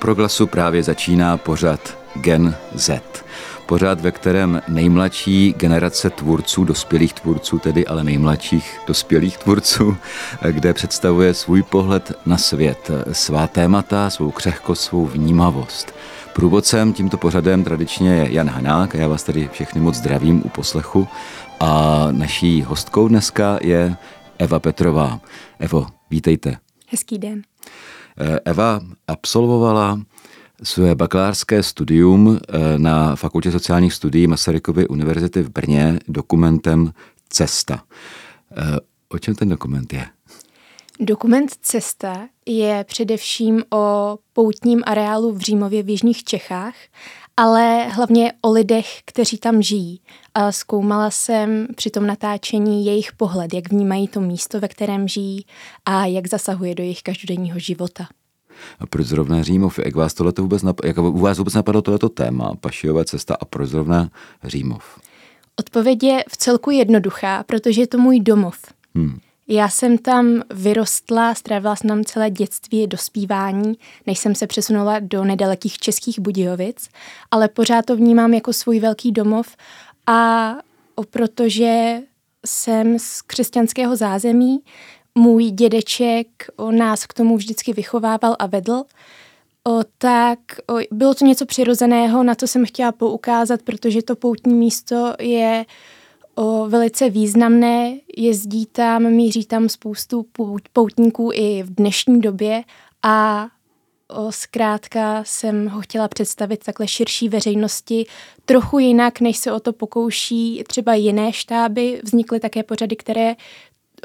Proglasu právě začíná pořad Gen Z. Pořád, ve kterém nejmladší generace tvůrců, dospělých tvůrců, tedy ale nejmladších dospělých tvůrců, kde představuje svůj pohled na svět, svá témata, svou křehkost, svou vnímavost. Průvodcem tímto pořadem tradičně je Jan Hanák a já vás tady všechny moc zdravím u poslechu. A naší hostkou dneska je Eva Petrová. Evo, vítejte. Hezký den. Eva absolvovala své bakalářské studium eh, na Fakultě sociálních studií Masarykovy univerzity v Brně dokumentem Cesta. Eh, o čem ten dokument je? Dokument Cesta je především o poutním areálu v Římově v Jižních Čechách, ale hlavně o lidech, kteří tam žijí. A zkoumala jsem při tom natáčení jejich pohled, jak vnímají to místo, ve kterém žijí a jak zasahuje do jejich každodenního života. A proč zrovna Římov? Jak vás tohle vůbec jak u vás vůbec napadlo tohleto téma, Pašijové cesta a proč zrovna Římov? Odpověď je v celku jednoduchá, protože je to můj domov. Hmm. Já jsem tam vyrostla, strávila jsem tam celé dětství, dospívání, než jsem se přesunula do nedalekých českých Budějovic, ale pořád to vnímám jako svůj velký domov a protože jsem z křesťanského zázemí, můj dědeček o nás k tomu vždycky vychovával a vedl, o, tak o, bylo to něco přirozeného, na to jsem chtěla poukázat, protože to poutní místo je o, velice významné, jezdí tam, míří tam spoustu poutníků i v dnešní době a o, zkrátka jsem ho chtěla představit takhle širší veřejnosti trochu jinak, než se o to pokouší třeba jiné štáby. Vznikly také pořady, které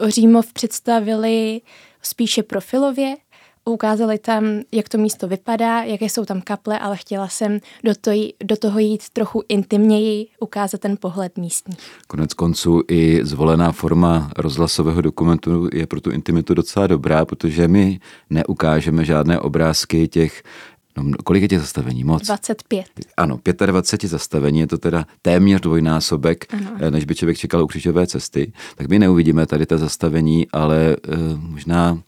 Římov představili spíše profilově, ukázali tam, jak to místo vypadá, jaké jsou tam kaple, ale chtěla jsem do, to, do toho jít trochu intimněji, ukázat ten pohled místní. Konec konců i zvolená forma rozhlasového dokumentu je pro tu intimitu docela dobrá, protože my neukážeme žádné obrázky těch No, kolik je těch zastavení? Moc? 25. Ano, 25 zastavení, je to teda téměř dvojnásobek, ano. Eh, než by člověk čekal u křižové cesty. Tak my neuvidíme tady ta zastavení, ale uh, možná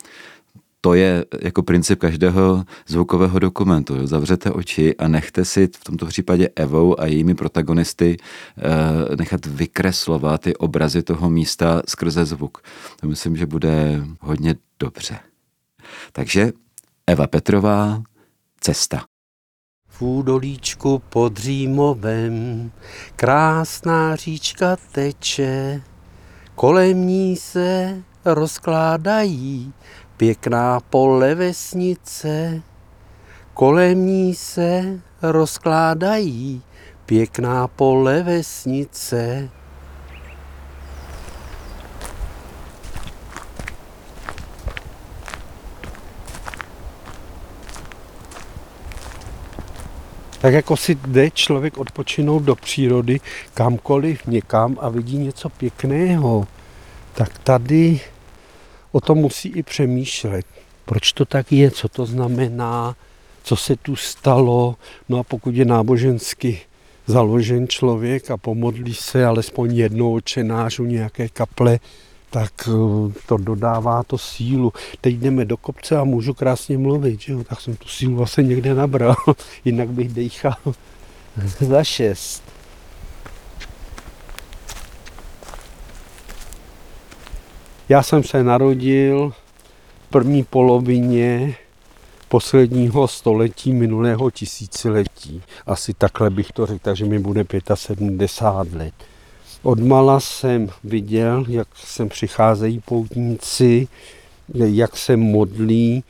to je jako princip každého zvukového dokumentu. Zavřete oči a nechte si v tomto případě Evou a jejími protagonisty uh, nechat vykreslovat ty obrazy toho místa skrze zvuk. To myslím, že bude hodně dobře. Takže Eva Petrová, cesta. V údolíčku pod Římovem krásná říčka teče, kolem ní se rozkládají pěkná pole vesnice. Kolem ní se rozkládají pěkná pole vesnice. Tak jako si jde člověk odpočinout do přírody, kamkoliv, někam a vidí něco pěkného, tak tady o tom musí i přemýšlet. Proč to tak je, co to znamená, co se tu stalo, no a pokud je nábožensky založen člověk a pomodlí se alespoň jednou očenáš u nějaké kaple, tak eh, to dodává to sílu. Teď jdeme do kopce a můžu krásně mluvit, že jo? tak jsem tu sílu vlastně někde nabral, jinak bych dechal za šest. Já jsem se narodil v první polovině posledního století minulého tisíciletí. Asi takhle bych to řekl, takže mi bude 75 let. Odmala jsem viděl, jak sem přicházejí poutníci, jak se modlí. E,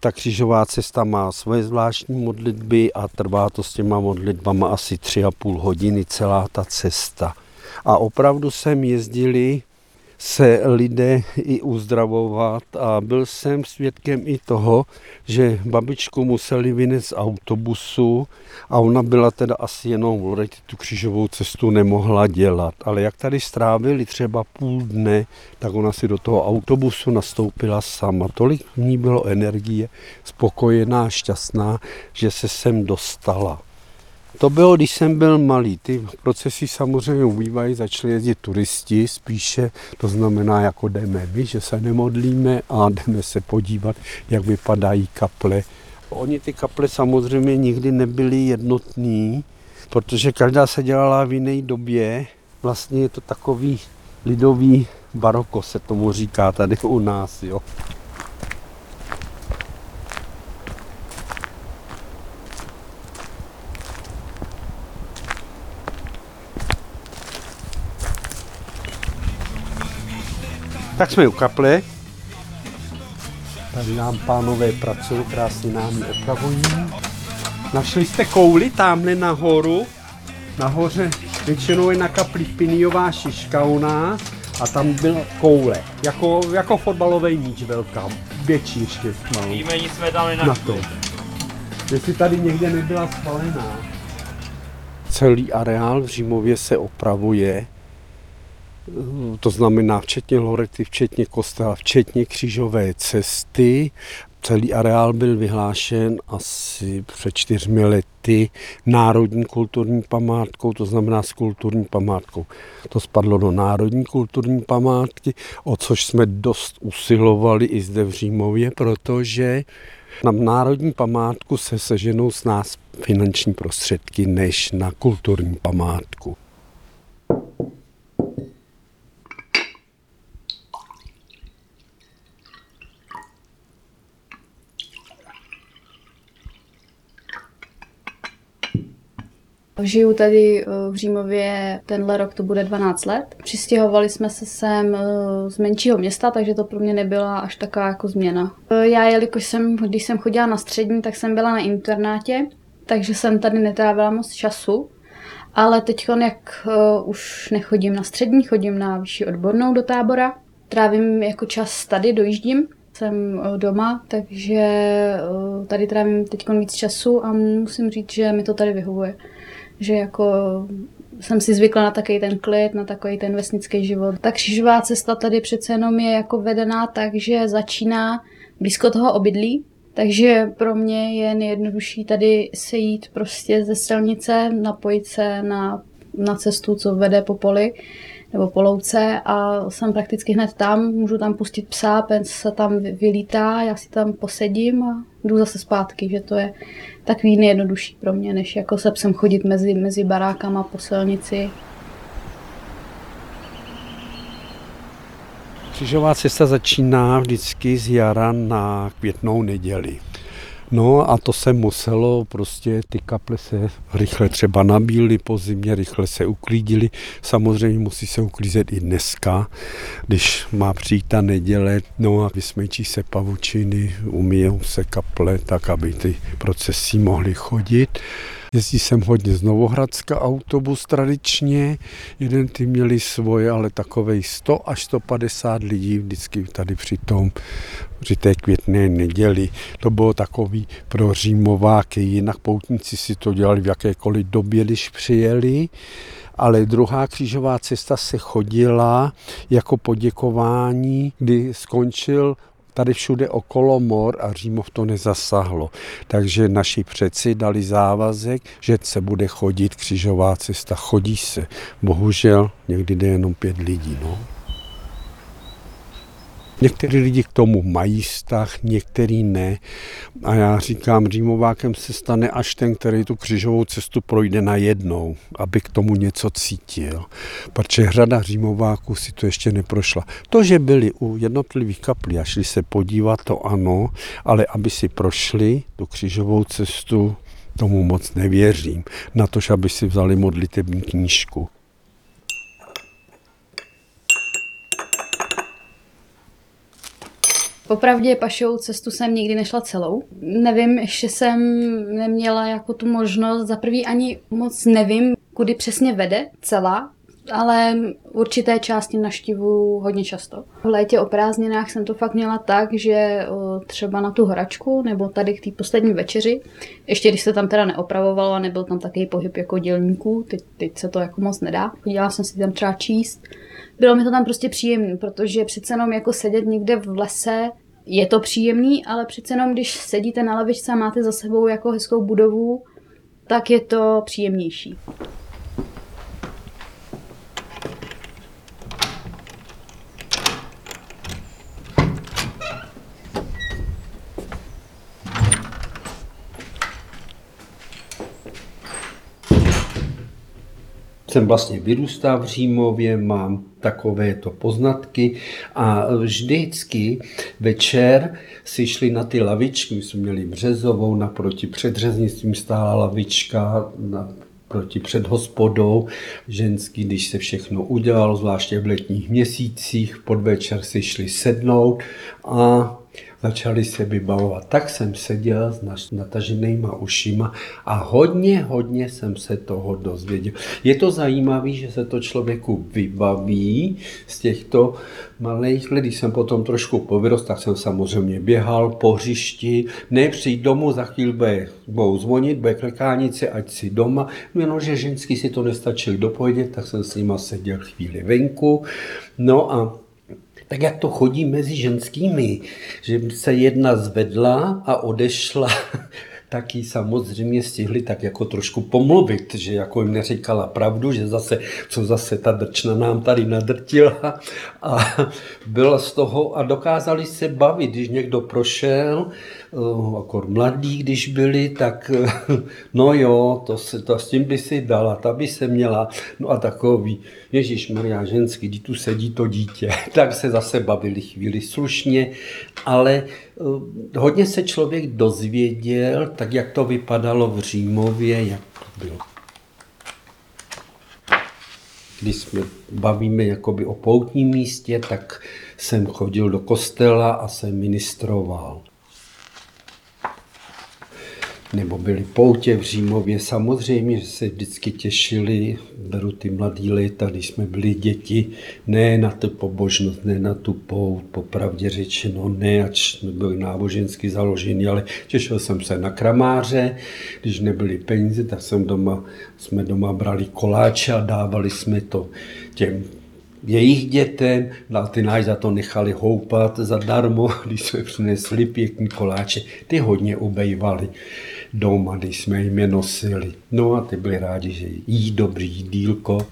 ta křižová cesta má svoje zvláštní modlitby a trvá to s těma modlitbama asi tři a půl hodiny celá ta cesta. A opravdu sem jezdili se lidé i uzdravovat a byl jsem svědkem i toho, že babičku museli vynet z autobusu a ona byla teda asi jenom tu křižovou cestu nemohla dělat. Ale jak tady strávili třeba půl dne, tak ona si do toho autobusu nastoupila sama. Tolik v ní bylo energie, spokojená, šťastná, že se sem dostala. To bylo, když jsem byl malý. Ty procesy samozřejmě ubývají, začali jezdit turisti spíše, to znamená, jako jdeme my, že se nemodlíme a jdeme se podívat, jak vypadají kaple Oni ty kaple samozřejmě nikdy nebyly jednotní, protože každá se dělala v jiné době. Vlastně je to takový lidový baroko, se tomu říká tady u nás. Jo. Tak jsme u kaple. Tady nám pánové pracují, krásně nám opravují. Našli jste kouli tamhle nahoru. Nahoře většinou je na kapli piniová šiška u nás a tam byla koule. Jako, jako fotbalový míč velká, větší ještě. No. Víme, nic jsme tam na to. Jestli tady někde nebyla spalená. Celý areál v Římově se opravuje to znamená včetně Lorety, včetně kostela, včetně křížové cesty. Celý areál byl vyhlášen asi před čtyřmi lety národní kulturní památkou, to znamená s kulturní památkou. To spadlo do národní kulturní památky, o což jsme dost usilovali i zde v Římově, protože na národní památku se seženou s nás finanční prostředky než na kulturní památku. Žiju tady eh, v Římově, tenhle rok to bude 12 let. Přistěhovali jsme se sem eh, z menšího města, takže to pro mě nebyla až taková jako změna. Eh, já, jelikož jsem, když jsem chodila na střední, tak jsem byla na internátě, takže jsem tady netrávila moc času. Ale teď, jak už nechodím na střední, chodím na vyšší odbornou do tábora, trávím jako čas tady, dojíždím, jsem doma, takže tady trávím teď víc času a musím říct, že mi to tady vyhovuje že jako jsem si zvykla na takový ten klid, na takový ten vesnický život. Ta křižová cesta tady přece jenom je jako vedená tak, že začíná blízko toho obydlí, takže pro mě je nejjednodušší tady sejít prostě ze silnice, napojit se na, na cestu, co vede po poli nebo po louce a jsem prakticky hned tam, můžu tam pustit psa, pes se tam vylítá, já si tam posedím a jdu zase zpátky, že to je takový nejjednodušší pro mě, než jako se psem chodit mezi, mezi barákama po silnici. Křižová cesta začíná vždycky z jara na květnou neděli. No a to se muselo, prostě ty kaple se rychle třeba nabíly po zimě, rychle se uklídily. Samozřejmě musí se uklízet i dneska, když má přijít ta neděle, no a vysmečí se pavučiny, umíjou se kaple tak, aby ty procesy mohly chodit. Jezdí jsem hodně z Novohradska autobus tradičně, jeden ty měli svoje, ale takovej 100 až 150 lidí vždycky tady při tom, při té květné neděli. To bylo takový pro Římováky, jinak poutníci si to dělali v jakékoliv době, když přijeli ale druhá křížová cesta se chodila jako poděkování, kdy skončil tady všude okolo mor a Římov to nezasahlo. Takže naši přeci dali závazek, že se bude chodit křižová cesta. Chodí se. Bohužel někdy jde jenom pět lidí. No. Někteří lidi k tomu mají vztah, některý ne. A já říkám, římovákem se stane až ten, který tu křižovou cestu projde na jednou, aby k tomu něco cítil. Protože řada římováků si to ještě neprošla. To, že byli u jednotlivých kaplí a šli se podívat, to ano, ale aby si prošli tu křižovou cestu, tomu moc nevěřím. Na to, aby si vzali modlitební knížku. Popravdě pašou cestu jsem nikdy nešla celou. Nevím, ještě jsem neměla jako tu možnost, za prvý ani moc nevím, kudy přesně vede celá, ale určité části naštěvu hodně často. V létě o prázdninách jsem to fakt měla tak, že třeba na tu hračku nebo tady k té poslední večeři, ještě když se tam teda neopravovalo a nebyl tam takový pohyb jako dělníků, teď, teď se to jako moc nedá. Chodila jsem si tam třeba číst, bylo mi to tam prostě příjemné, protože přece jenom jako sedět někde v lese je to příjemný, ale přece jenom když sedíte na lavičce a máte za sebou jako hezkou budovu, tak je to příjemnější. Jsem vlastně vyrůstal v Římově, mám takovéto poznatky a vždycky večer si šli na ty lavičky, my jsme měli Březovou, naproti předřeznictvím stála lavička, na proti před hospodou. Ženský, když se všechno udělalo, zvláště v letních měsících, podvečer si šli sednout a začali se vybavovat. Tak jsem seděl s nataženýma ušima a hodně, hodně jsem se toho dozvěděl. Je to zajímavé, že se to člověku vybaví z těchto malých. Když jsem potom trošku povyrost, tak jsem samozřejmě běhal po hřišti. Ne přijít domů, za chvíli bude, budou zvonit, bude klekánice, ať si doma. Jenomže ženský si to nestačil dopovědět, tak jsem s nima seděl chvíli venku. No a tak jak to chodí mezi ženskými, že se jedna zvedla a odešla, tak ji samozřejmě stihli tak jako trošku pomluvit, že jako jim neříkala pravdu, že zase, co zase ta drčna nám tady nadrtila. A byla z toho a dokázali se bavit, když někdo prošel akor mladí, když byli, tak eh, no jo, to, se, to s tím by si dala, ta by se měla, no a takový, Ježíš Maria ženský, kdy tu sedí to dítě, tak se zase bavili chvíli slušně, ale uh, hodně se člověk dozvěděl, tak jak to vypadalo v Římově, jak to bylo. Když jsme bavíme jakoby o poutním místě, tak jsem chodil do kostela a jsem ministroval nebo byly poutě v Římově. Samozřejmě, že se vždycky těšili, beru ty mladý léta, když jsme byli děti, ne na tu pobožnost, ne na tu pout, popravdě řečeno, ne, ač byli nábožensky založený, ale těšil jsem se na kramáře, když nebyly peníze, tak jsem doma, jsme doma brali koláče a dávali jsme to těm jejich dětem, no ty náš za to nechali houpat zadarmo, když jsme přinesli pěkný koláče, ty hodně ubejvali doma, když jsme jim je nosili. No a ty byli rádi, že jí dobrý dílko.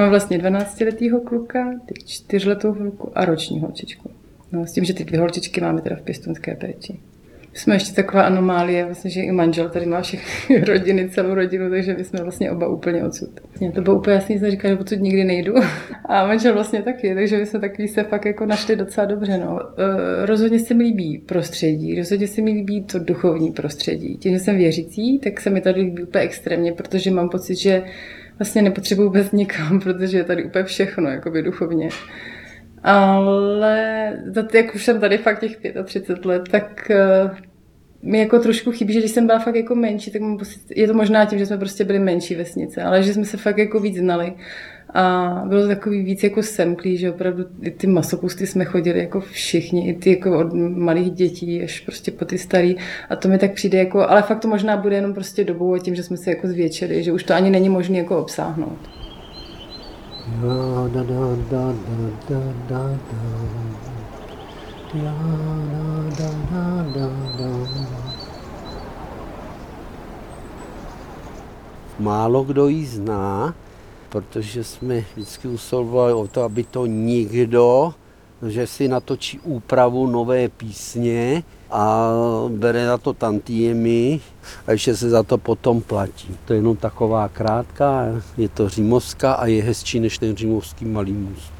Mám vlastně 12-letýho kluka, teď 4-letou holku a roční holčičku. No, s tím, že ty dvě holčičky máme teda v pěstunské péči. Jsme ještě taková anomálie, vlastně, že i manžel tady má všechny rodiny, celou rodinu, takže my jsme vlastně oba úplně odsud. Mně to bylo úplně jasný, jsem říkala, že odsud nikdy nejdu. A manžel vlastně taky, takže my jsme takový se fakt jako našli docela dobře. No. E, rozhodně se mi líbí prostředí, rozhodně se mi líbí to duchovní prostředí. Tím, že jsem věřící, tak se mi tady líbí úplně extrémně, protože mám pocit, že vlastně nepotřebuji vůbec nikam, protože je tady úplně všechno, jakoby duchovně. Ale jak už jsem tady fakt těch 35 let, tak uh, mi jako trošku chybí, že když jsem byla fakt jako menší, tak mám pocit, je to možná tím, že jsme prostě byli menší vesnice, ale že jsme se fakt jako víc znali. A bylo to takový víc jako semklý, že opravdu i ty masopusty jsme chodili jako všichni, i ty jako od malých dětí až prostě po ty starý. A to mi tak přijde jako, ale fakt to možná bude jenom prostě dobou a tím, že jsme se jako zvětšili, že už to ani není možné jako obsáhnout. Da, da, da, da, da, da, da. Málo kdo ji zná, protože jsme vždycky usilovali o to, aby to nikdo, že si natočí úpravu nové písně a bere za to tantiemy a ještě se za to potom platí. To je jenom taková krátká, je to římovská a je hezčí než ten římovský malý můstek.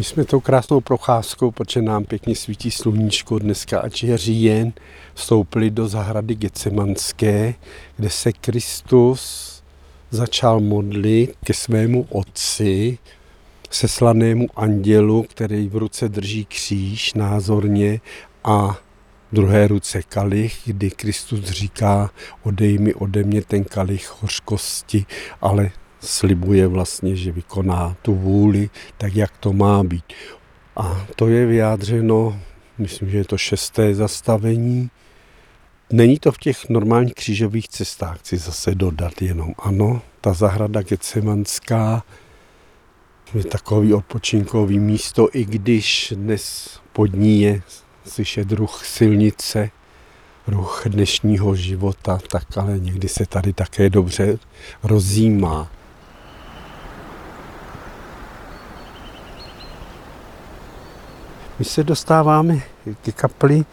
My jsme tou krásnou procházkou, protože nám pěkně svítí sluníčko dneska, ať je říjen, vstoupili do zahrady Gecemanské, kde se Kristus začal modlit ke svému otci, seslanému andělu, který v ruce drží kříž názorně a v druhé ruce kalich, kdy Kristus říká, odej mi ode mě ten kalich hořkosti, ale slibuje vlastně, že vykoná tu vůli tak, jak to má být. A to je vyjádřeno, myslím, že je to šesté zastavení. Není to v těch normálních křížových cestách, chci zase dodat jenom. Ano, ta zahrada Gecemanská je takový odpočinkový místo, i když dnes pod ní je slyšet ruch silnice, ruch dnešního života, tak ale někdy se tady také dobře rozjímá. My se dostáváme ke kapli,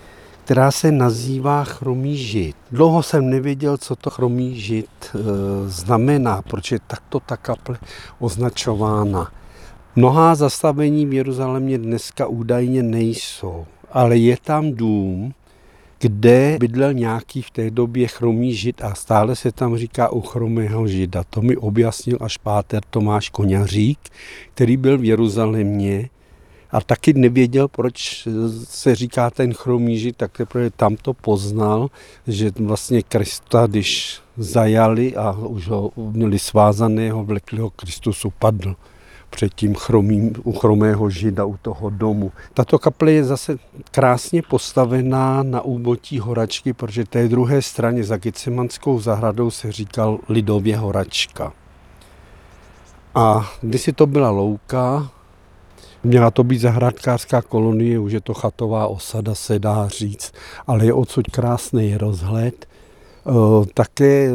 která se nazývá chromý žid. Dlouho jsem nevěděl, co to chromý žid e, znamená, proč je takto ta kaple označována. Mnohá zastavení v Jeruzalémě dneska údajně nejsou, ale je tam dům, kde bydlel nějaký v té době chromý žid a stále se tam říká u chromého žida. To mi objasnil až páter Tomáš Koňařík, který byl v Jeruzalémě a taky nevěděl, proč se říká ten chromý žid, tak teprve tam to poznal, že vlastně Krista, když zajali a už ho měli svázaného, vlekli ho, Kristus upadl před tím chromým, u chromého žida u toho domu. Tato kaple je zase krásně postavená na úbotí horačky, protože té druhé straně za Gecemanskou zahradou se říkal lidově horačka. A když si to byla louka, Měla to být zahradkářská kolonie, už je to chatová osada, se dá říct, ale je odsud krásný rozhled. E, také e,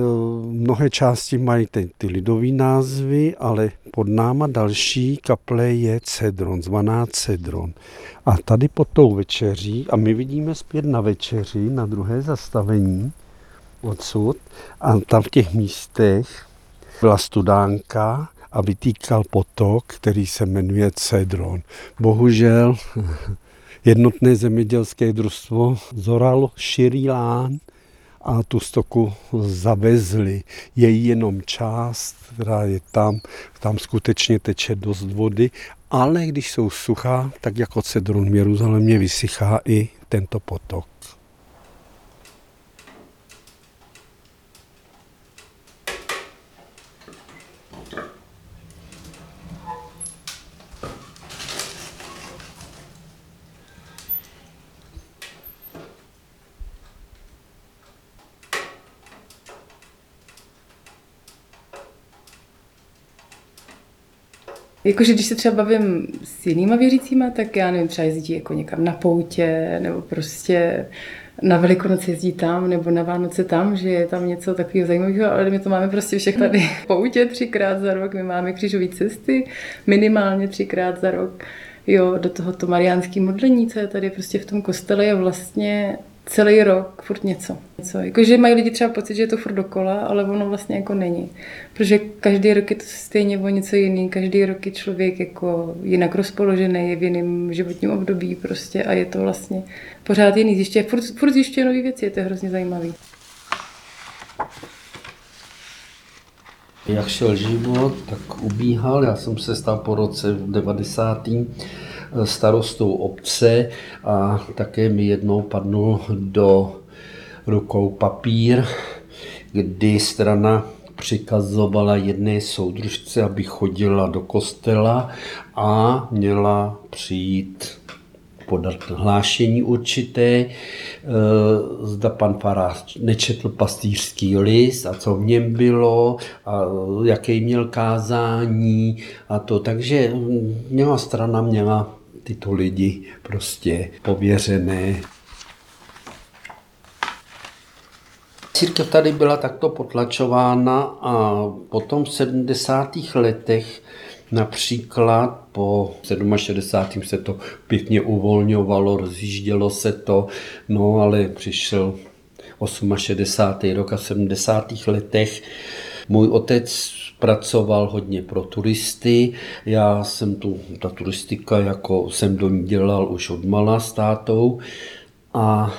mnohé části mají ty, ty lidové názvy, ale pod náma další kaple je Cedron, zvaná Cedron. A tady pod tou večeří, a my vidíme zpět na večeři, na druhé zastavení odsud, a tam v těch místech byla studánka, a vytýkal potok, který se jmenuje Cedron. Bohužel jednotné zemědělské družstvo zoralo širý lán a tu stoku zavezli. Je jenom část, která je tam, tam skutečně teče dost vody, ale když jsou suchá, tak jako Cedron v Jeruzalémě vysychá i tento potok. Jakože když se třeba bavím s jinýma věřícíma, tak já nevím, třeba jezdí jako někam na poutě, nebo prostě na Velikonoce jezdí tam, nebo na Vánoce tam, že je tam něco takového zajímavého, ale my to máme prostě všechno tady v poutě třikrát za rok, my máme křižové cesty minimálně třikrát za rok. Jo, do tohoto mariánský modlení, co je tady prostě v tom kostele, je vlastně celý rok furt něco. něco. Jakože mají lidi třeba pocit, že je to furt dokola, ale ono vlastně jako není. Protože každý rok je to stejně o něco jiný, každý rok je člověk jako jinak rozpoložený, je v jiném životním období prostě a je to vlastně pořád jiný. Zjišťuje, furt, furt zjišťuje nové věci, je to hrozně zajímavý. Jak šel život, tak ubíhal. Já jsem se stal po roce v 90 starostou obce a také mi jednou padnul do rukou papír, kdy strana přikazovala jedné soudružce, aby chodila do kostela a měla přijít podat hlášení určité, e, zda pan farář nečetl pastýřský list a co v něm bylo a jaký měl kázání a to. Takže měla strana měla tyto lidi prostě pověřené. Církev tady byla takto potlačována a potom v 70. letech Například po 67. se to pěkně uvolňovalo, rozjíždělo se to, no ale přišel 68. rok a v 70. letech můj otec pracoval hodně pro turisty. Já jsem tu, ta turistika, jako jsem do ní dělal už od malá s tátou a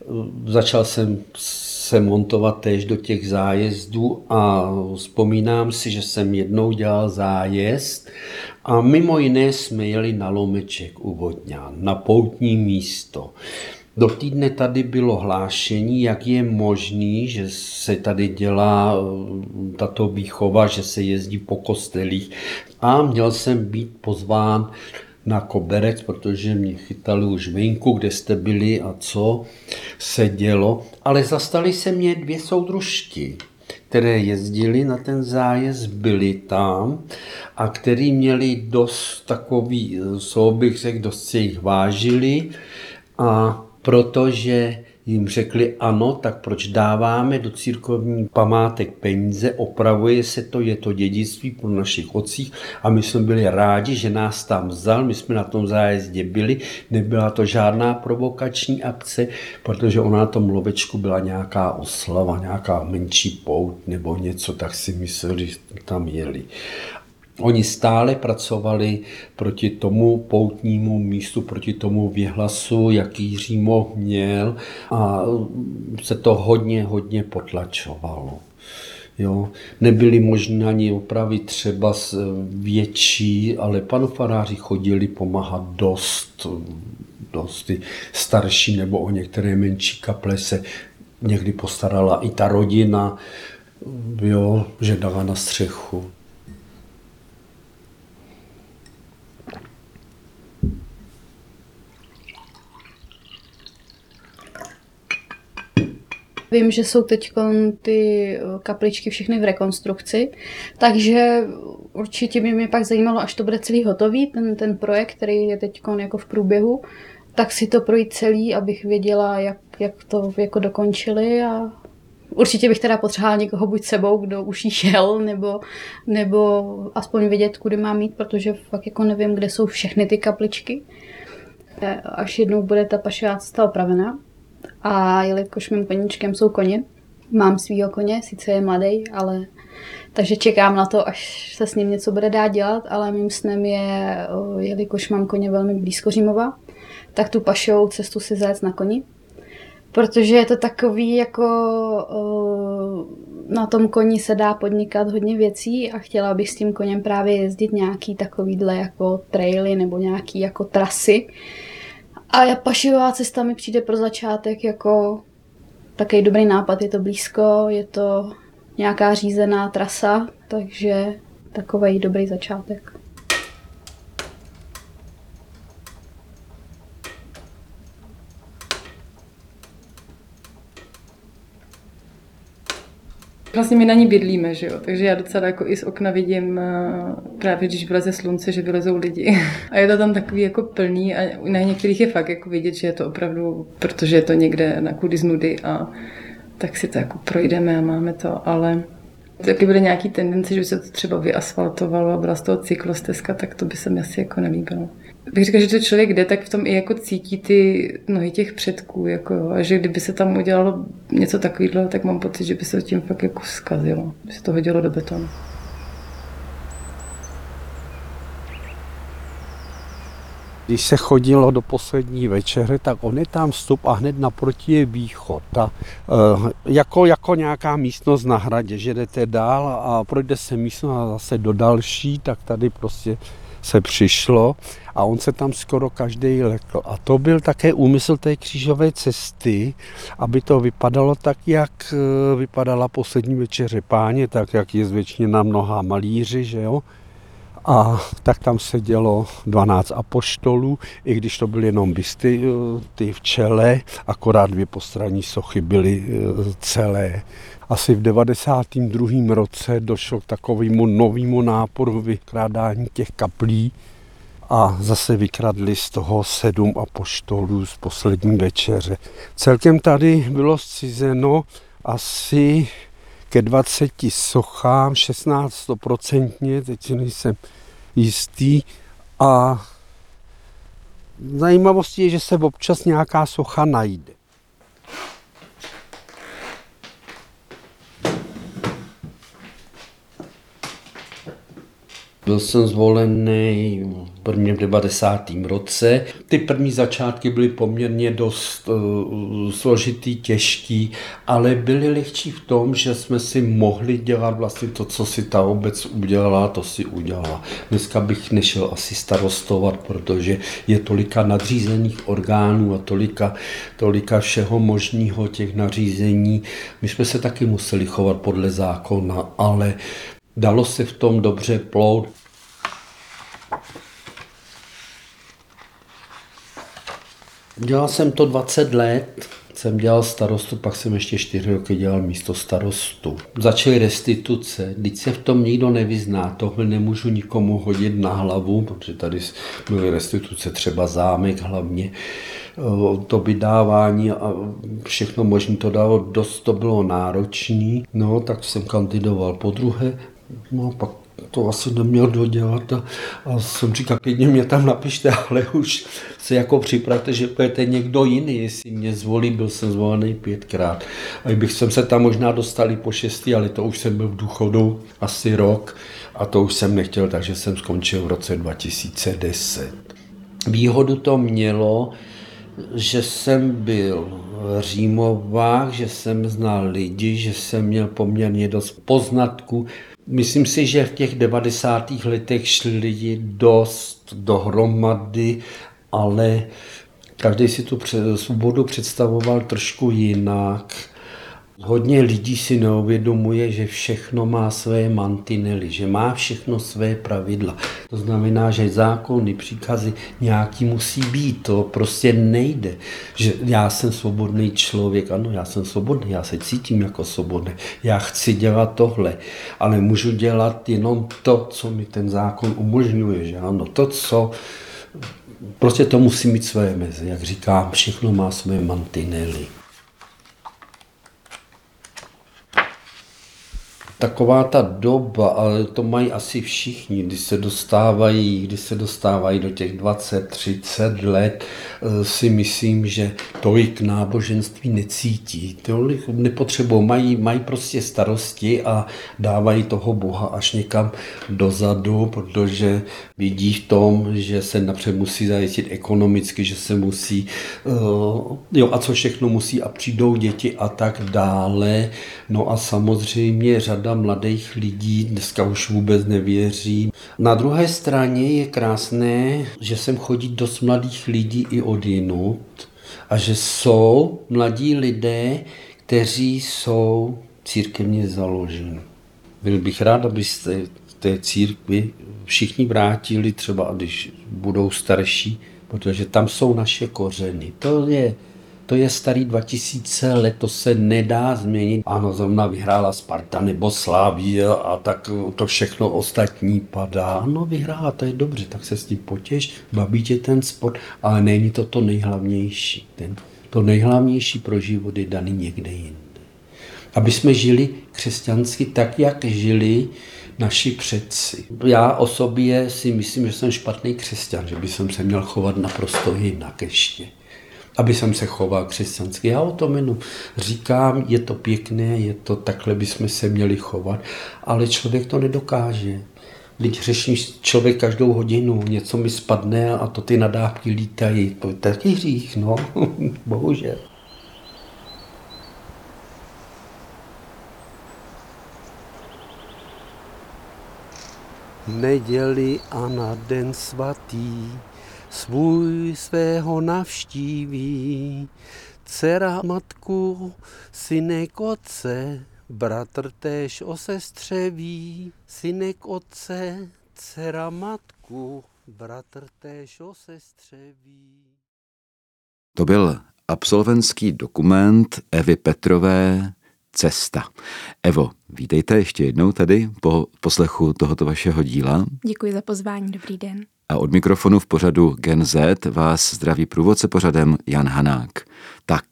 e, začal jsem se montovat též do těch zájezdů a vzpomínám si, že jsem jednou dělal zájezd a mimo jiné jsme jeli na Lomeček u Vodňan, na poutní místo. Do týdne tady bylo hlášení, jak je možný, že se tady dělá eh, tato výchova, že se jezdí po kostelích a měl jsem být pozván na koberec, protože mě chytali už venku, kde jste byli a co se dělo. Ale zastali se mě dvě soudružky, které jezdili na ten zájezd, byli tam a který měli dost takový, bych řekl, dost se jich vážili a protože jim řekli ano, tak proč dáváme do církovní památek peníze, opravuje se to, je to dědictví po našich otcích a my jsme byli rádi, že nás tam vzal, my jsme na tom zájezdě byli, nebyla to žádná provokační akce, protože ona na tom lovečku byla nějaká oslava, nějaká menší pout nebo něco, tak si mysleli, že tam jeli. Oni stále pracovali proti tomu poutnímu místu, proti tomu věhlasu, jaký Římo měl a se to hodně, hodně potlačovalo. Jo. Nebyly možné ani opravy třeba větší, ale panu faráři chodili pomáhat dost, dost ty starší nebo o některé menší kaple se někdy postarala i ta rodina, jo, že dala na střechu. Vím, že jsou teď ty eh, kapličky všechny v rekonstrukci, takže určitě by mě pak zajímalo, až to bude celý hotový, ten, ten projekt, který je teď jako v průběhu, tak si to projít celý, abych věděla, jak, jak to jako dokončili a Určitě bych teda potřebovala někoho buď sebou, kdo už jí šel, nebo, nebo aspoň vědět, kudy mám mít, protože fakt jako nevím, kde jsou všechny ty kapličky. Až jednou bude ta pašová cesta opravená, a jelikož mým koníčkem jsou koně, mám svýho koně, sice je mladý, ale takže čekám na to, až se s ním něco bude dát dělat, ale mým snem je, jelikož mám koně velmi blízko Římova, tak tu pašovou cestu si zajet na koni. Protože je to takový, jako na tom koni se dá podnikat hodně věcí a chtěla bych s tím koněm právě jezdit nějaký takovýhle jako traily nebo nějaký jako trasy, a pašivá cesta mi přijde pro začátek jako takový dobrý nápad. Je to blízko, je to nějaká řízená trasa, takže takový dobrý začátek. Vlastně my na ní bydlíme, že jo? takže já docela jako i z okna vidím eh, právě, když vyleze slunce, že vylezou lidi. A je to tam takový jako plný a na některých je fakt jako vidět, že je to opravdu, protože je to někde na kudy z nudy a tak si to jako projdeme a máme to, ale taky bude nějaký tendence, že by se to třeba vyasfaltovalo a byla z toho cyklostezka, tak to by se mi asi jako nelíbilo bych řekla, že to člověk jde, tak v tom i jako cítí ty nohy těch předků, jako, a že kdyby se tam udělalo něco takového, tak mám pocit, že by se tím fakt jako zkazilo, by se to hodilo do betonu. Když se chodilo do poslední večeře, tak on je tam vstup a hned naproti je východ. A, e, jako, jako nějaká místnost na hradě, že jdete dál a projde se místnost a zase do další, tak tady prostě se přišlo a on se tam skoro každý lekl. A to byl také úmysl té křížové cesty, aby to vypadalo tak, jak e, vypadala poslední večeře páně, tak jak je zvětšněna mnoha malíři, že jo. A tak tam sedělo 12 apoštolů, i když to byly jenom bysty, e, ty v čele, akorát dvě postranní sochy byly e, celé. Asi v 92. roce došlo k takovému novému náporu vykrádání těch kaplí a zase vykradli z toho sedm apoštolů z poslední večeře. Celkem tady bylo zcizeno asi ke 20 sochám, 16%, teď si nejsem jistý. A zajímavostí je, že se občas nějaká socha najde. Byl jsem zvolený prvně v 90. roce. Ty první začátky byly poměrně dost uh, složitý, těžký, ale byly lehčí v tom, že jsme si mohli dělat vlastně to, co si ta obec udělala, to si udělala. Dneska bych nešel asi starostovat, protože je tolika nadřízených orgánů a tolika, tolika všeho možného těch nařízení. My jsme se taky museli chovat podle zákona, ale Dalo se v tom dobře plout. Dělal jsem to 20 let, jsem dělal starostu, pak jsem ještě 4 roky dělal místo starostu. Začaly restituce, když se v tom nikdo nevyzná, tohle nemůžu nikomu hodit na hlavu, protože tady byly restituce, třeba zámek hlavně, to vydávání a všechno možné to dalo, dost to bylo náročný, no tak jsem kandidoval po druhé, no pak to asi neměl dodělat a, a jsem říkal, klidně mě tam napište, ale už se jako připravte, že pojete někdo jiný, jestli mě zvolí, byl jsem zvolený pětkrát. A bych jsem se tam možná dostali po šestý, ale to už jsem byl v důchodu asi rok a to už jsem nechtěl, takže jsem skončil v roce 2010. Výhodu to mělo, že jsem byl v Římovách, že jsem znal lidi, že jsem měl poměrně dost poznatků. Myslím si, že v těch 90. letech šli lidi dost dohromady, ale každý si tu svobodu představoval trošku jinak Hodně lidí si neuvědomuje, že všechno má své mantinely, že má všechno své pravidla. To znamená, že zákony, příkazy nějaký musí být. To prostě nejde. Že já jsem svobodný člověk, ano, já jsem svobodný, já se cítím jako svobodný. Já chci dělat tohle, ale můžu dělat jenom to, co mi ten zákon umožňuje. Že ano, to, co Prostě to musí mít své meze. Jak říkám, všechno má své mantinely. Taková ta doba, ale to mají asi všichni, když se dostávají, když se dostávají do těch 20, 30 let, eh, si myslím, že tolik náboženství necítí, tolik nepotřebují, mají, mají prostě starosti a dávají toho Boha až někam dozadu, protože vidí v tom, že se napřed musí zajistit ekonomicky, že se musí, eh, jo a co všechno musí a přijdou děti a tak dále. No a samozřejmě řada mladých lidí dneska už vůbec nevěří. Na druhé straně je krásné, že sem chodí dost mladých lidí i od jinut a že jsou mladí lidé, kteří jsou církevně založeni. Byl bych rád, abyste té církvi všichni vrátili, třeba když budou starší, protože tam jsou naše kořeny. To je to je starý 2000 let, to se nedá změnit. Ano, zrovna vyhrála Sparta nebo Slávia a tak to všechno ostatní padá. No vyhrála, to je dobře, tak se s tím potěš, baví tě ten sport, ale není to to nejhlavnější. Ten, to nejhlavnější pro život je daný někde jinde. Aby jsme žili křesťansky tak, jak žili naši předci. Já o sobě si myslím, že jsem špatný křesťan, že by jsem se měl chovat naprosto jinak ještě aby jsem se choval křesťansky. Já o tom jenom říkám, je to pěkné, je to takhle bychom se měli chovat, ale člověk to nedokáže. Když řeším člověk každou hodinu, něco mi spadne a to ty nadávky lítají. To je taky hřích, no, bohužel. Neděli a na den svatý svůj svého navštíví. Dcera matku, synek otce, bratr též o sestře ví. Synek otce, dcera matku, bratr též o sestře ví. To byl absolventský dokument Evy Petrové Cesta. Evo, vítejte ještě jednou tady po poslechu tohoto vašeho díla. Děkuji za pozvání, dobrý den. A od mikrofonu v pořadu Gen Z vás zdraví průvodce pořadem Jan Hanák. Tak,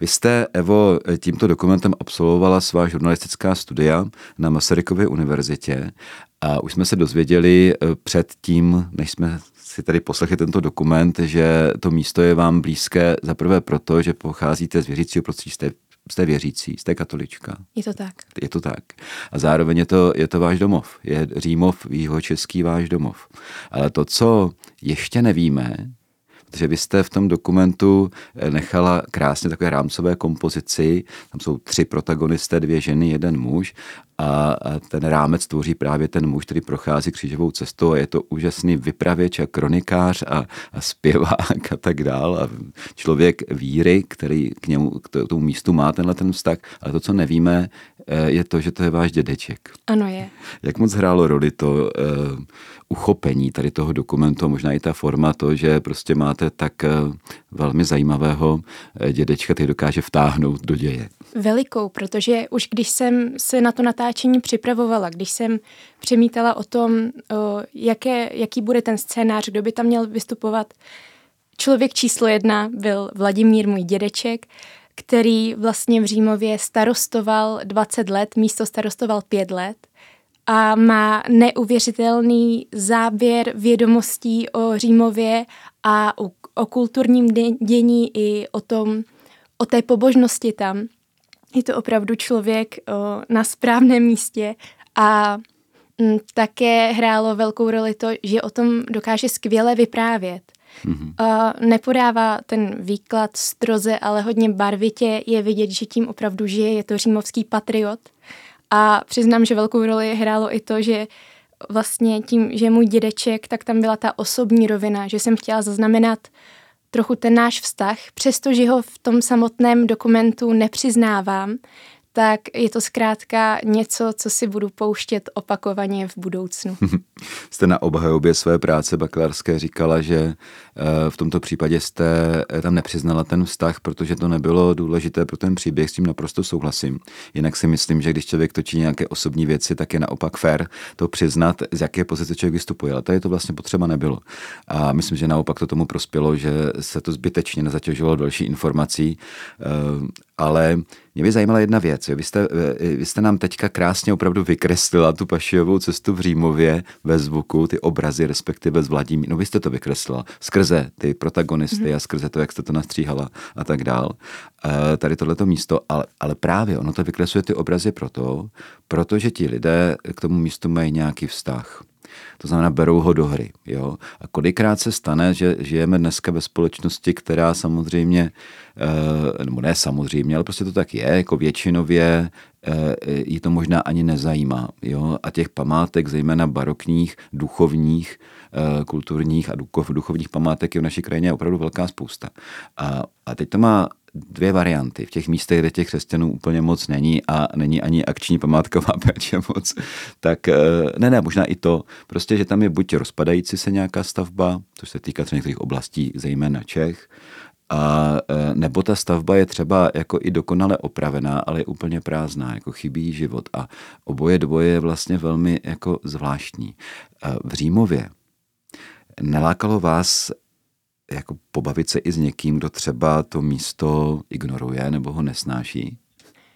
vy jste, Evo, tímto dokumentem absolvovala svá žurnalistická studia na Masarykově univerzitě a už jsme se dozvěděli eh, před tím, než jsme si tady poslechli tento dokument, že to místo je vám blízké zaprvé proto, že pocházíte z věřícího prostředí, jste jste věřící, jste katolička. Je to tak. Je to tak. A zároveň je to, je to váš domov. Je Římov, český váš domov. Ale to, co ještě nevíme, protože vy jste v tom dokumentu eh, nechala krásně takové rámcové kompozici, tam jsou tři protagonisté, dvě ženy, jeden muž. A ten rámec tvoří právě ten muž, který prochází křížovou cestou. A je to úžasný vypravěč a kronikář a, a zpěvák a tak dál. A člověk víry, který k němu, k tomu místu má tenhle ten vztah, ale to, co nevíme, je to, že to je váš dědeček. Ano, je. Jak moc hrálo roli to uh, uchopení tady toho dokumentu, možná i ta forma, to, že prostě máte tak uh, velmi zajímavého dědečka, který dokáže vtáhnout do děje? Velikou, protože už když jsem se na to natáčení připravovala, když jsem přemítala o tom, o jaké, jaký bude ten scénář, kdo by tam měl vystupovat, člověk číslo jedna byl Vladimír, můj dědeček, který vlastně v Římově starostoval 20 let, místo starostoval 5 let a má neuvěřitelný záběr vědomostí o Římově a o, o kulturním dění i o tom, o té pobožnosti tam. Je to opravdu člověk o, na správném místě a m, mm, také hrálo velkou roli to, že o tom dokáže skvěle vyprávět. Mm-hmm. Uh, nepodává ten výklad stroze, ale hodně barvitě je vidět, že tím opravdu žije, je to římovský patriot. A přiznám, že velkou roli hrálo i to, že vlastně tím, že můj dědeček, tak tam byla ta osobní rovina, že jsem chtěla zaznamenat trochu ten náš vztah, přestože ho v tom samotném dokumentu nepřiznávám, tak je to zkrátka něco, co si budu pouštět opakovaně v budoucnu. jste na obhajobě své práce bakalářské říkala, že eh, v tomto případě jste eh, tam nepřiznala ten vztah, protože to nebylo důležité pro ten příběh, s tím naprosto souhlasím. Jinak si myslím, že když člověk točí nějaké osobní věci, tak je naopak fér to přiznat, z jaké pozice člověk vystupuje. Ale tady to vlastně potřeba nebylo. A myslím, že naopak to tomu prospělo, že se to zbytečně nezatěžovalo další informací, eh, ale mě by zajímala jedna věc. Vy jste, vy jste nám teďka krásně opravdu vykreslila tu pašijovou cestu v Římově ve zvuku, ty obrazy, respektive s Vladimí. No vy jste to vykreslila skrze ty protagonisty mm-hmm. a skrze to, jak jste to nastříhala a tak dál. E, tady tohleto místo, ale, ale právě ono to vykresluje ty obrazy proto, protože ti lidé k tomu místu mají nějaký vztah. To znamená, berou ho do hry. Jo? A kolikrát se stane, že žijeme dneska ve společnosti, která samozřejmě, eh, nebo ne samozřejmě, ale prostě to tak je, jako většinově eh, jí to možná ani nezajímá. Jo? A těch památek, zejména barokních, duchovních, eh, kulturních a duchovních památek je v naší krajině opravdu velká spousta. A, a teď to má dvě varianty. V těch místech, kde těch křesťanů úplně moc není a není ani akční památková péče moc, tak eh, ne, ne, možná i to. Prostě, že tam je buď rozpadající se nějaká stavba, což se týká třeba některých oblastí, zejména Čech, a eh, nebo ta stavba je třeba jako i dokonale opravená, ale je úplně prázdná, jako chybí život. A oboje dvoje je vlastně velmi jako zvláštní. Eh, v Římově nelákalo vás jako pobavit se i s někým, kdo třeba to místo ignoruje nebo ho nesnáší?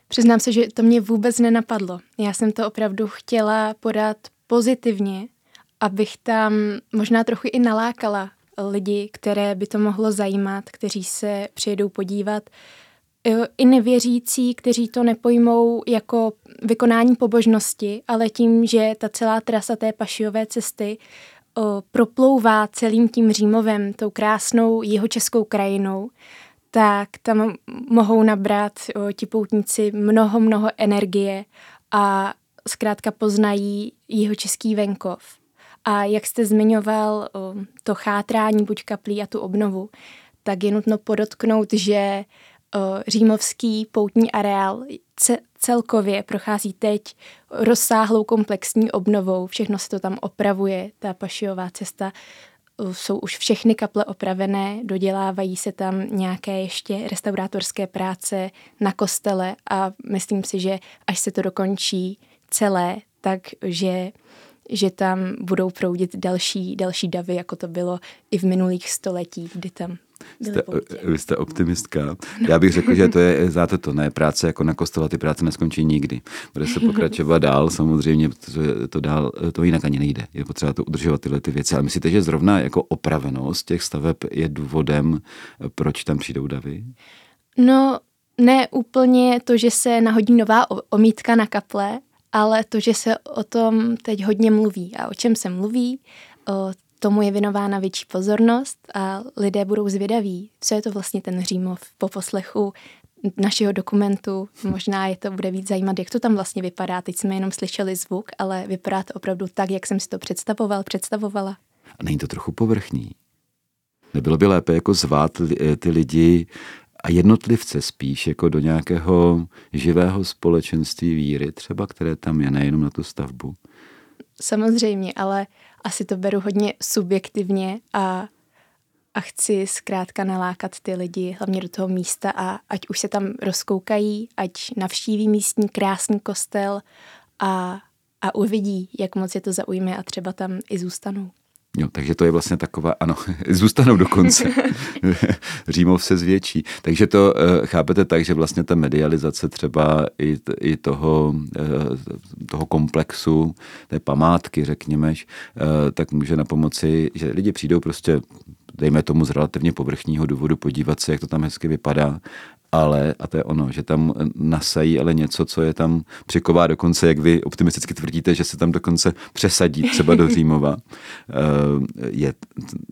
Přiznám se, že to mě vůbec nenapadlo. Já jsem to opravdu chtěla podat pozitivně, abych tam možná trochu i nalákala lidi, které by to mohlo zajímat, kteří se přijedou podívat. I nevěřící, kteří to nepojmou jako vykonání pobožnosti, ale tím, že ta celá trasa té pašiové cesty o, proplouvá celým tím Římovem, tou krásnou jeho českou krajinou, tak tam mohou nabrat o, ti poutníci mnoho, mnoho energie a zkrátka poznají jeho český venkov. A jak jste zmiňoval o, to chátrání buď kaplí a tu obnovu, tak je nutno podotknout, že římovský poutní areál celkově prochází teď rozsáhlou komplexní obnovou. Všechno se to tam opravuje, ta pašiová cesta. Jsou už všechny kaple opravené, dodělávají se tam nějaké ještě restaurátorské práce na kostele a myslím si, že až se to dokončí celé, takže že tam budou proudit další, další davy, jako to bylo i v minulých stoletích, kdy tam Jste, vy jste optimistka. No. Já bych řekl, že to je, znáte to, ne, práce jako na kostela, ty práce neskončí nikdy. Bude se pokračovat dál, samozřejmě, protože to dál, to jinak ani nejde. Je potřeba to udržovat tyhle ty věci. Ale myslíte, že zrovna jako opravenost těch staveb je důvodem, proč tam přijdou davy? No, ne úplně to, že se nahodí nová omítka na kaple, ale to, že se o tom teď hodně mluví. A o čem se mluví? O tomu je věnována větší pozornost a lidé budou zvědaví, co je to vlastně ten Římov po poslechu našeho dokumentu. Možná je to bude víc zajímat, jak to tam vlastně vypadá. Teď jsme jenom slyšeli zvuk, ale vypadá to opravdu tak, jak jsem si to představoval, představovala. A není to trochu povrchní? Nebylo by lépe jako zvát ty lidi a jednotlivce spíš jako do nějakého živého společenství víry, třeba které tam je, nejenom na tu stavbu. Samozřejmě, ale asi to beru hodně subjektivně a, a chci zkrátka nalákat ty lidi hlavně do toho místa a ať už se tam rozkoukají, ať navštíví místní krásný kostel a, a uvidí, jak moc je to zaujme a třeba tam i zůstanou. Jo, takže to je vlastně taková, ano, zůstanou dokonce. Římov se zvětší. Takže to uh, chápete tak, že vlastně ta medializace třeba i, i toho, uh, toho komplexu, té památky, řekněme, uh, tak může na pomoci, že lidi přijdou prostě dejme tomu z relativně povrchního důvodu podívat se, jak to tam hezky vypadá ale, a to je ono, že tam nasají ale něco, co je tam přiková dokonce, jak vy optimisticky tvrdíte, že se tam dokonce přesadí třeba do Římova. Eh, je,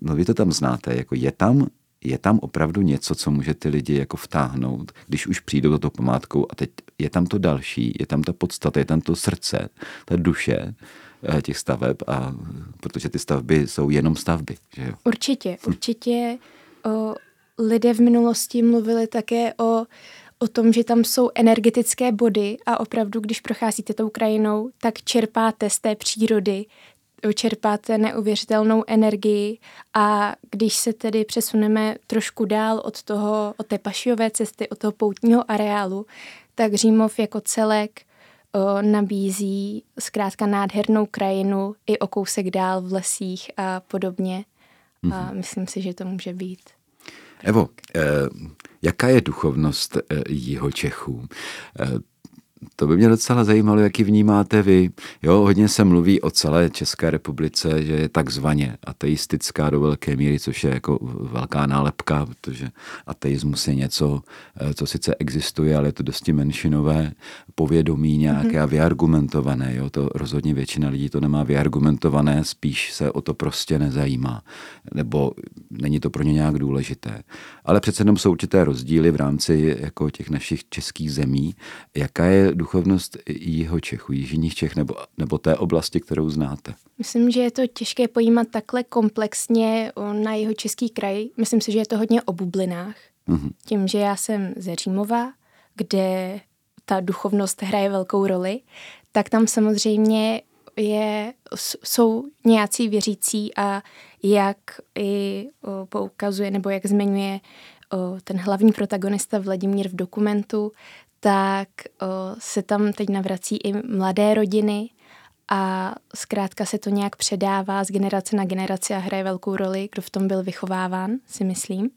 no vy to tam znáte, jako je tam je tam opravdu něco, co může ty lidi jako vtáhnout, když už přijdou do toho památkou a teď je tam to další, je tam ta podstata, je tam to srdce, ta duše eh, těch staveb a protože ty stavby jsou jenom stavby. Že jo? Určitě, určitě o, lidé v minulosti mluvili také o, o tom, že tam jsou energetické body a opravdu, když procházíte tou krajinou, tak čerpáte z té přírody, čerpáte neuvěřitelnou energii a když se tedy přesuneme trošku dál od toho, od té pašiové cesty, od toho poutního areálu, tak Římov jako celek o, nabízí zkrátka nádhernou krajinu i o kousek dál v lesích a podobně. Mm-hmm. A mhm. myslím si, že to může být Evo, eh, jaká je duchovnost eh, jeho Čechů? To by mě docela zajímalo, jaký vnímáte vy. Jo, hodně se mluví o celé České republice, že je takzvaně ateistická do velké míry, což je jako velká nálepka, protože ateismus je něco, eh, co sice existuje, ale je to dosti menšinové povědomí nějaké mm-hmm. a vyargumentované. Jo? To rozhodně většina lidí to nemá vyargumentované, spíš se o to prostě nezajímá. Nebo není to pro ně nějak důležité. Ale přece jenom jsou určité rozdíly v rámci jako těch našich českých zemí. Jaká je duchovnost jeho Čechů, jižních Čech nebo, nebo té oblasti, kterou znáte? Myslím, že je to těžké pojímat takhle komplexně na jeho český kraj. Myslím si, že je to hodně o bublinách. Mm-hmm. Tím, že já jsem ze Římova, kde ta duchovnost hraje velkou roli, tak tam samozřejmě je, jsou nějací věřící a jak i poukazuje nebo jak zmiňuje ten hlavní protagonista Vladimír v dokumentu, tak o, se tam teď navrací i mladé rodiny a zkrátka se to nějak předává z generace na generaci a hraje velkou roli, kdo v tom byl vychováván, si myslím.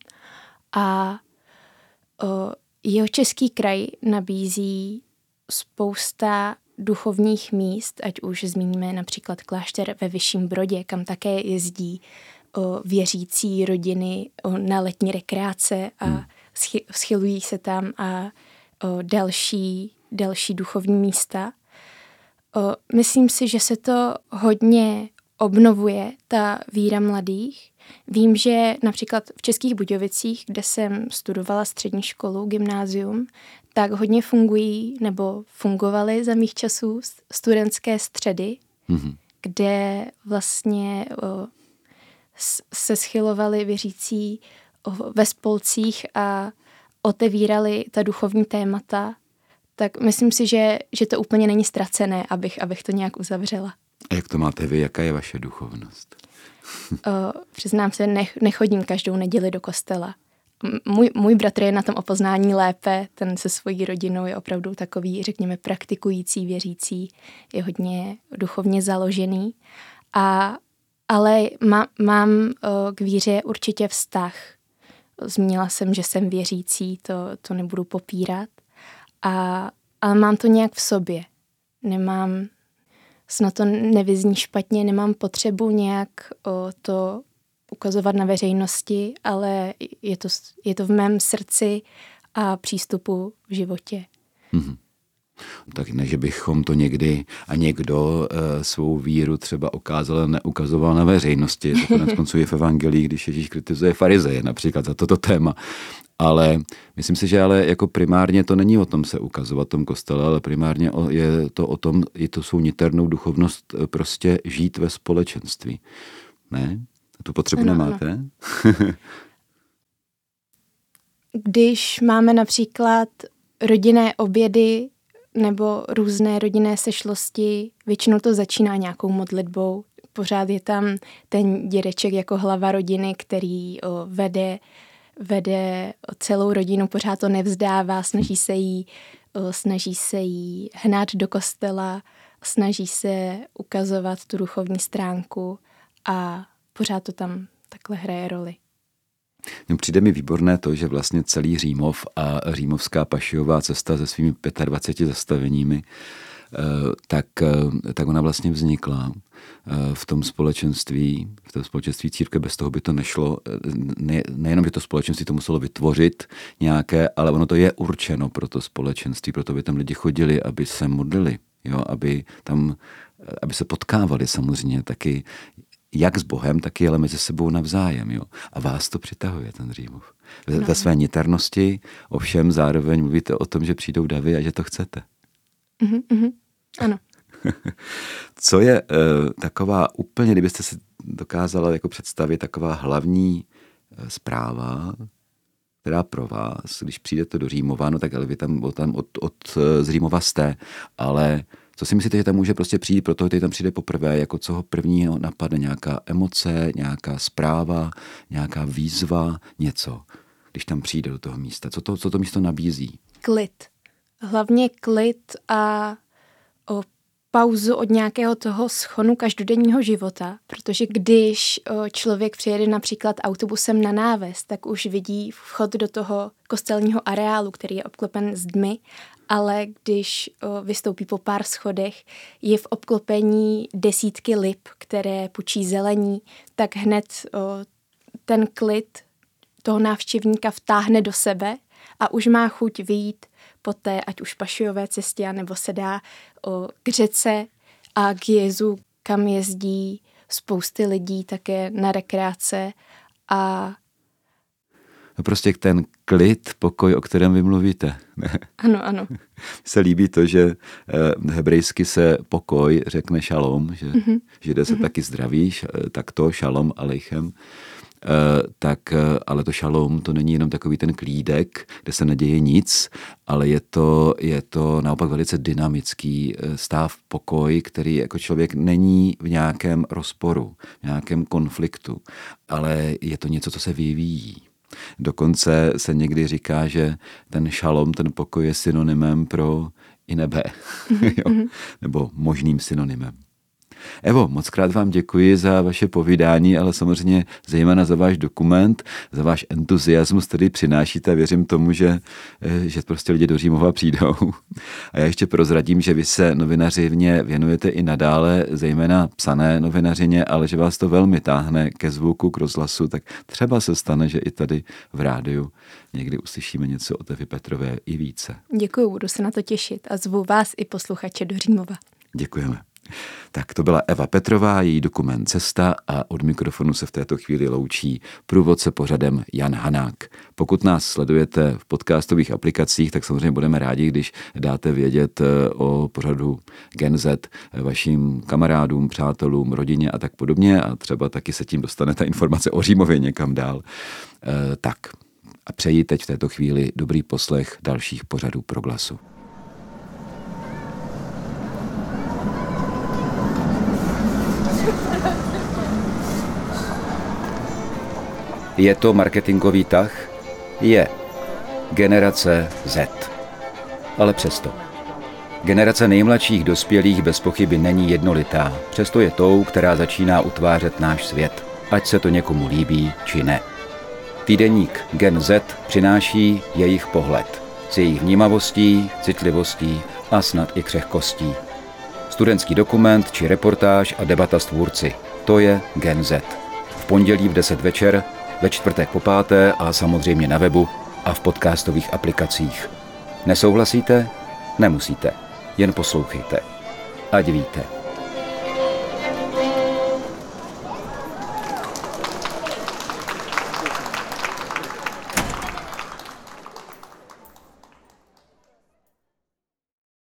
A o, jeho český kraj nabízí spousta duchovních míst, ať už zmíníme například klášter ve Vyšším Brodě, kam také jezdí o, věřící rodiny o, na letní rekreace a hmm. schylují se tam a o, další, další duchovní místa. O, myslím si, že se to hodně obnovuje, ta víra mladých. Vím, že například v Českých Budějovicích, kde jsem studovala střední školu, gymnázium, tak hodně fungují nebo fungovaly za mých časů studentské středy, mm-hmm. kde vlastně o, se schylovali věřící o, ve spolcích a otevírali ta duchovní témata, tak myslím si, že, že to úplně není ztracené, abych, abych to nějak uzavřela. A jak to máte vy? Jaká je vaše duchovnost? o, přiznám se, nech, nechodím každou neděli do kostela. Můj, můj bratr je na tom opoznání lépe, ten se svojí rodinou je opravdu takový, řekněme, praktikující, věřící, je hodně duchovně založený. A, ale má, mám o, k víře určitě vztah Zmínila jsem, že jsem věřící, to, to nebudu popírat. A, ale mám to nějak v sobě. Nemám, snad to nevyzní špatně, nemám potřebu nějak o, to ukazovat na veřejnosti, ale je to, je to v mém srdci a přístupu v životě. Mm-hmm tak ne, že bychom to někdy a někdo e, svou víru třeba okázal a neukazoval na veřejnosti. To konec konců je v evangelii, když Ježíš kritizuje farizeje například za toto téma. Ale myslím si, že ale jako primárně to není o tom se ukazovat tom kostele, ale primárně je to o tom, je to svou niternou duchovnost eh, prostě žít ve společenství. Ne? Tu potřebu ano, nemáte? Ano. když máme například rodinné obědy nebo různé rodinné sešlosti, většinou to začíná nějakou modlitbou. Pořád je tam ten dědeček jako hlava rodiny, který o, vede, vede celou rodinu, pořád to nevzdává, snaží se jí, o, snaží se jí hnát do kostela, snaží se ukazovat tu duchovní stránku a pořád to tam takhle hraje roli. No, přijde mi výborné to, že vlastně celý Římov a Římovská pašiová cesta se svými 25 zastaveními, eh, tak, eh, tak ona vlastně vznikla eh, v tom společenství, v tom společenství církve, bez toho by to nešlo, ne, nejenom, že to společenství to muselo vytvořit nějaké, ale ono to je určeno pro to společenství, proto by tam lidi chodili, aby se modlili, jo, aby tam aby se potkávali samozřejmě taky jak s Bohem, tak i ale mezi sebou navzájem. Jo? A vás to přitahuje, ten Římov. Ve, no. ve své niternosti ovšem zároveň mluvíte o tom, že přijdou davy a že to chcete. Mm-hmm, mm-hmm. Ano. Co je uh, taková úplně, kdybyste si dokázala jako představit, taková hlavní uh, zpráva, která pro vás, když přijdete do Římova, no tak ale vy tam, tam od, od, od z Římova jste, ale co si myslíte, že tam může prostě přijít, proto který tam přijde poprvé, jako co ho prvního napadne, nějaká emoce, nějaká zpráva, nějaká výzva, něco, když tam přijde do toho místa. Co to, co to místo nabízí? Klid. Hlavně klid a o pauzu od nějakého toho schonu každodenního života, protože když člověk přijede například autobusem na náves, tak už vidí vchod do toho kostelního areálu, který je obklopen zdmi ale když o, vystoupí po pár schodech, je v obklopení desítky lip, které pučí zelení, tak hned o, ten klid toho návštěvníka vtáhne do sebe a už má chuť vyjít po té, ať už pašijové cestě, nebo se dá o, k řece a k Jezu, kam jezdí spousty lidí také na rekreace a prostě ten klid, pokoj, o kterém vy mluvíte. Ano, ano. se líbí to, že eh, hebrejsky se pokoj řekne šalom, že mm-hmm. židé se mm-hmm. taky zdraví, tak to šalom aleichem. Uh, tak, uh, ale to šalom, to není jenom takový ten klídek, kde se neděje nic, ale je to, je to naopak velice dynamický uh, stav, pokoj, který jako člověk není v nějakém rozporu, v nějakém konfliktu, ale je to něco, co se vyvíjí. Dokonce se někdy říká, že ten šalom, ten pokoj je synonymem pro i nebe, jo? nebo možným synonymem. Evo, moc krát vám děkuji za vaše povídání, ale samozřejmě zejména za váš dokument, za váš entuziasmus, který přinášíte. Věřím tomu, že, eh, že prostě lidi do Římova přijdou. A já ještě prozradím, že vy se novinařivně věnujete i nadále, zejména psané novinařině, ale že vás to velmi táhne ke zvuku, k rozhlasu, tak třeba se stane, že i tady v rádiu někdy uslyšíme něco o Tevi Petrové i více. Děkuji, budu se na to těšit a zvu vás i posluchače do Římova. Děkujeme. Tak to byla Eva Petrová, její dokument Cesta a od mikrofonu se v této chvíli loučí průvodce pořadem Jan Hanák. Pokud nás sledujete v podcastových aplikacích, tak samozřejmě budeme rádi, když dáte vědět eh, o pořadu Gen Z vašim kamarádům, přátelům, rodině a tak podobně a třeba taky se tím dostanete informace o Římově někam dál. E, tak a přeji teď v této chvíli dobrý poslech dalších pořadů Proglasu. Je to marketingový tah? Je. Generace Z. Ale přesto. Generace nejmladších dospělých bez pochyby není jednolitá, přesto je tou, která začíná utvářet náš svět, ať se to někomu líbí či ne. Týdeník Gen Z přináší jejich pohled s jejich vnímavostí, citlivostí a snad i křehkostí. Studentský dokument či reportáž a debata s tvůrci. To je Gen Z. V pondělí v 10 večer ve čtvrtek po páté a samozřejmě na webu a v podcastových aplikacích. Nesouhlasíte? Nemusíte. Jen poslouchejte. Ať víte.